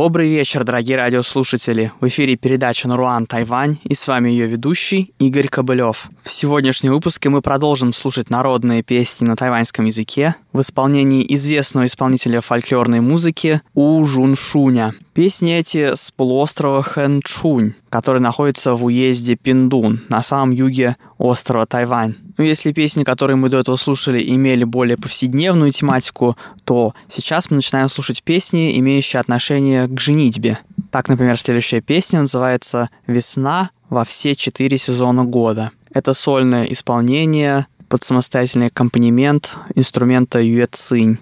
Добрый вечер, дорогие радиослушатели. В эфире передача «Наруан Тайвань» и с вами ее ведущий Игорь Кобылев. В сегодняшнем выпуске мы продолжим слушать народные песни на тайваньском языке в исполнении известного исполнителя фольклорной музыки У Жуншуня. Песни эти с полуострова Хэнчунь, который находится в уезде Пиндун, на самом юге острова Тайвань. Ну, если песни, которые мы до этого слушали, имели более повседневную тематику, то сейчас мы начинаем слушать песни, имеющие отношение к женитьбе. Так, например, следующая песня называется «Весна во все четыре сезона года». Это сольное исполнение под самостоятельный аккомпанемент инструмента юэцинь.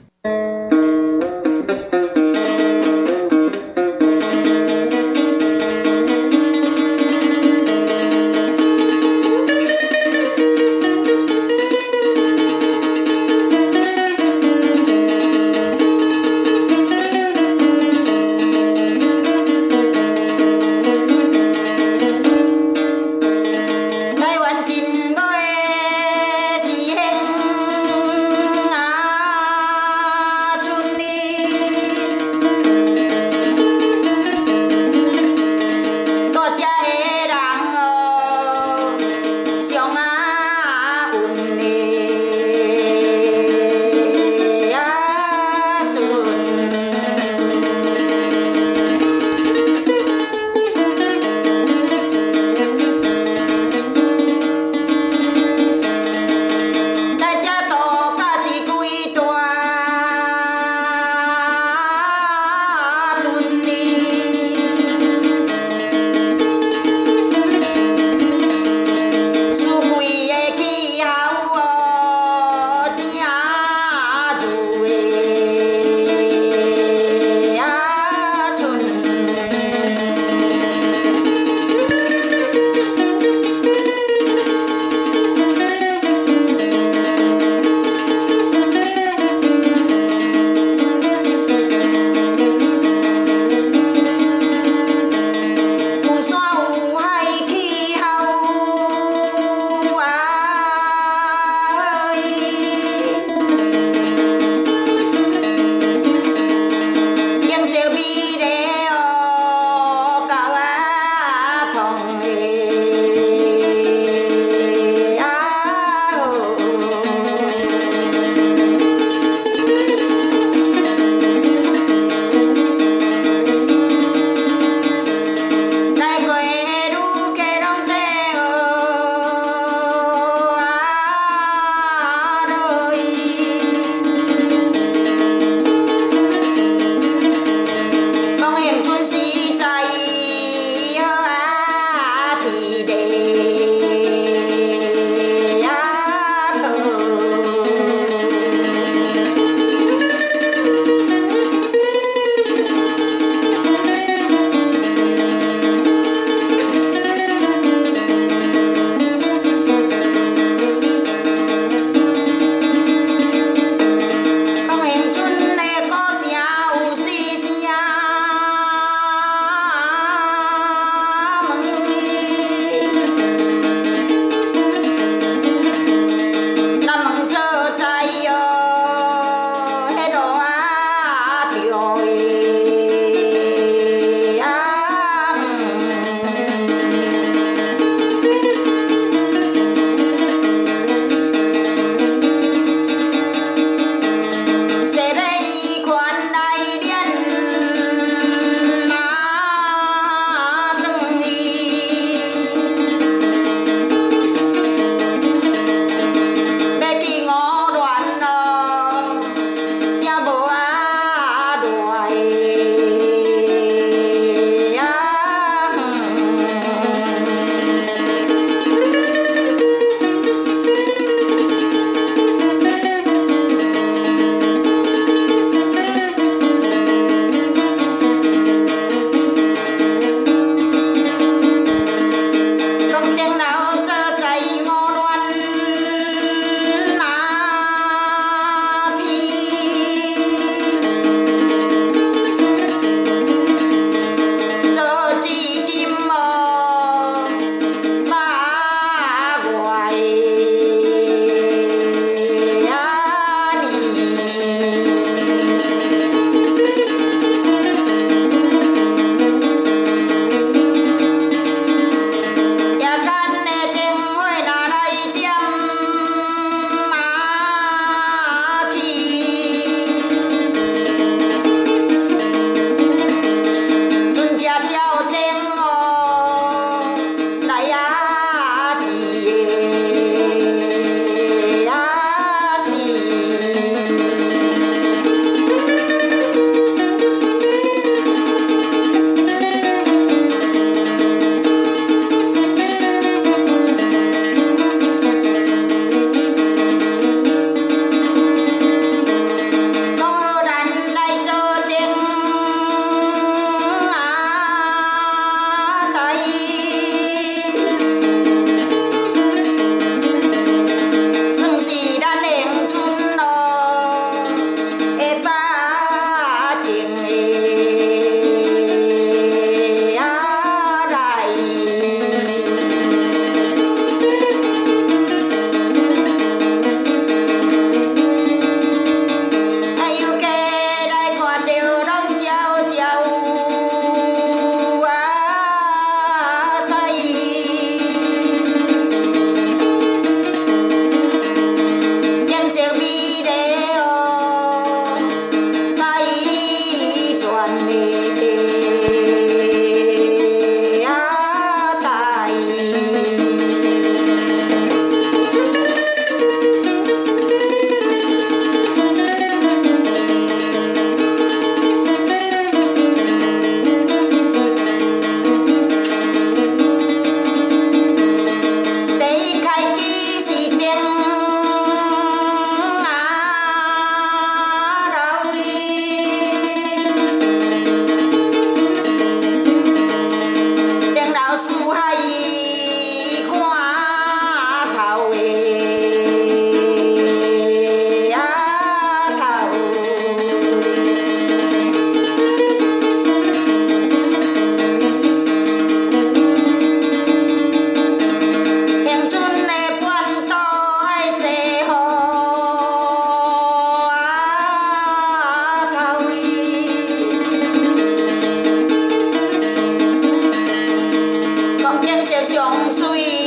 景色上水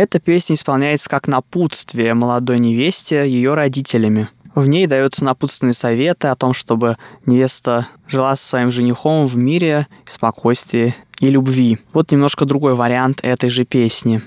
Эта песня исполняется как напутствие молодой невесте ее родителями. В ней даются напутственные советы о том, чтобы невеста жила со своим женихом в мире, спокойствии и любви. Вот немножко другой вариант этой же песни.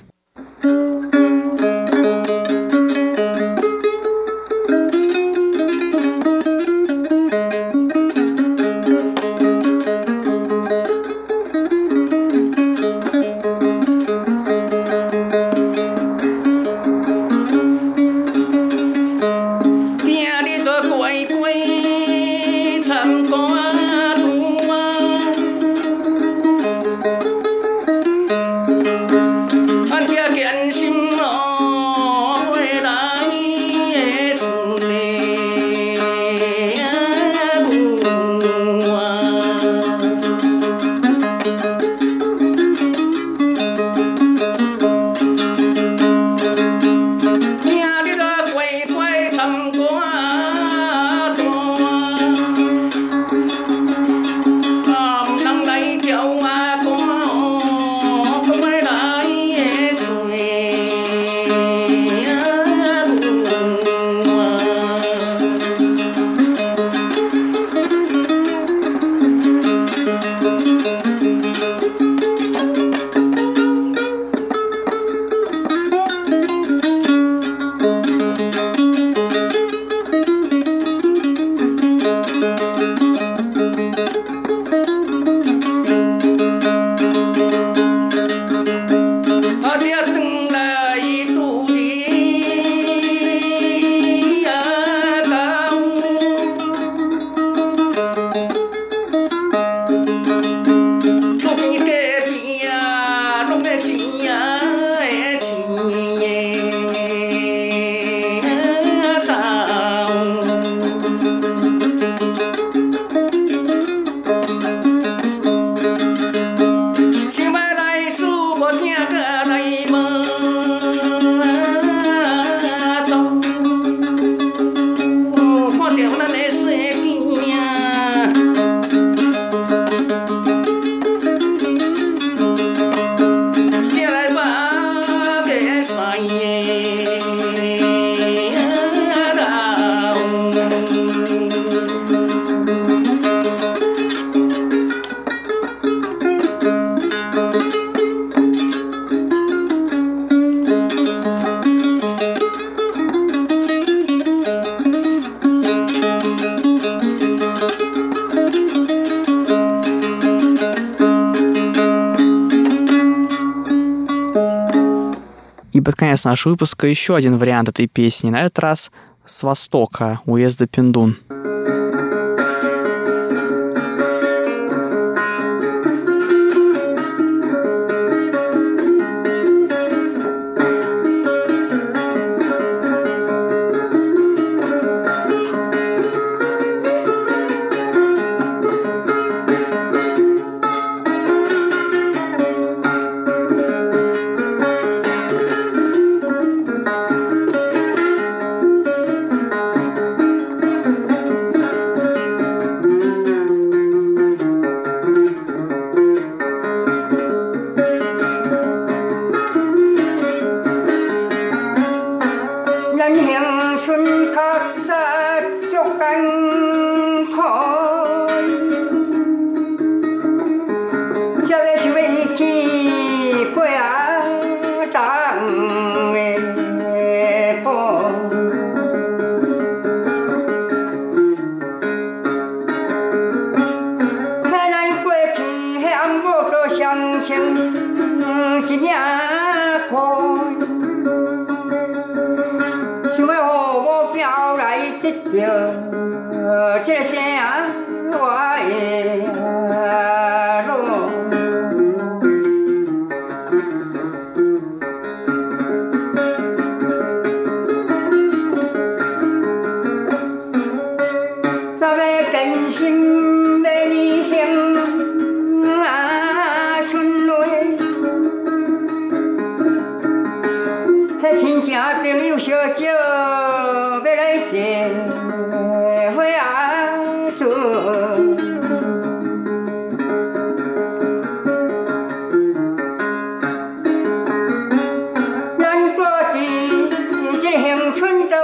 Конец нашего выпуска еще один вариант этой песни, на этот раз с востока, уезда Пиндун. 人生的旅行啊春雷在亲戚朋友笑着要来这回忆难过的你在红尘中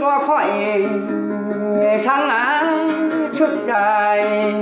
cho khỏi sáng lá sức dài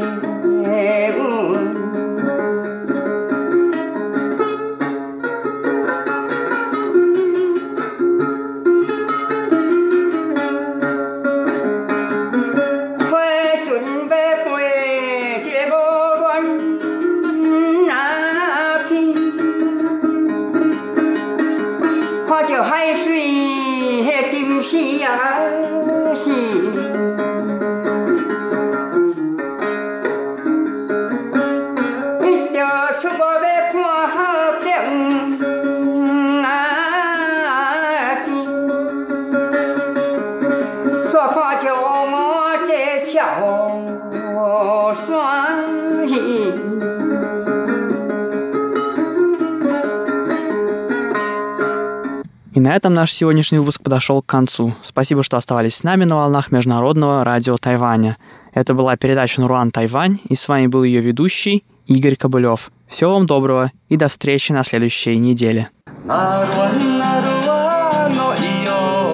出我快，长安出在。И на этом наш сегодняшний выпуск подошел к концу. Спасибо, что оставались с нами на волнах Международного радио Тайваня. Это была передача «Наруан Тайвань», и с вами был ее ведущий Игорь Кобылев. Всего вам доброго и до встречи на следующей неделе. Наруан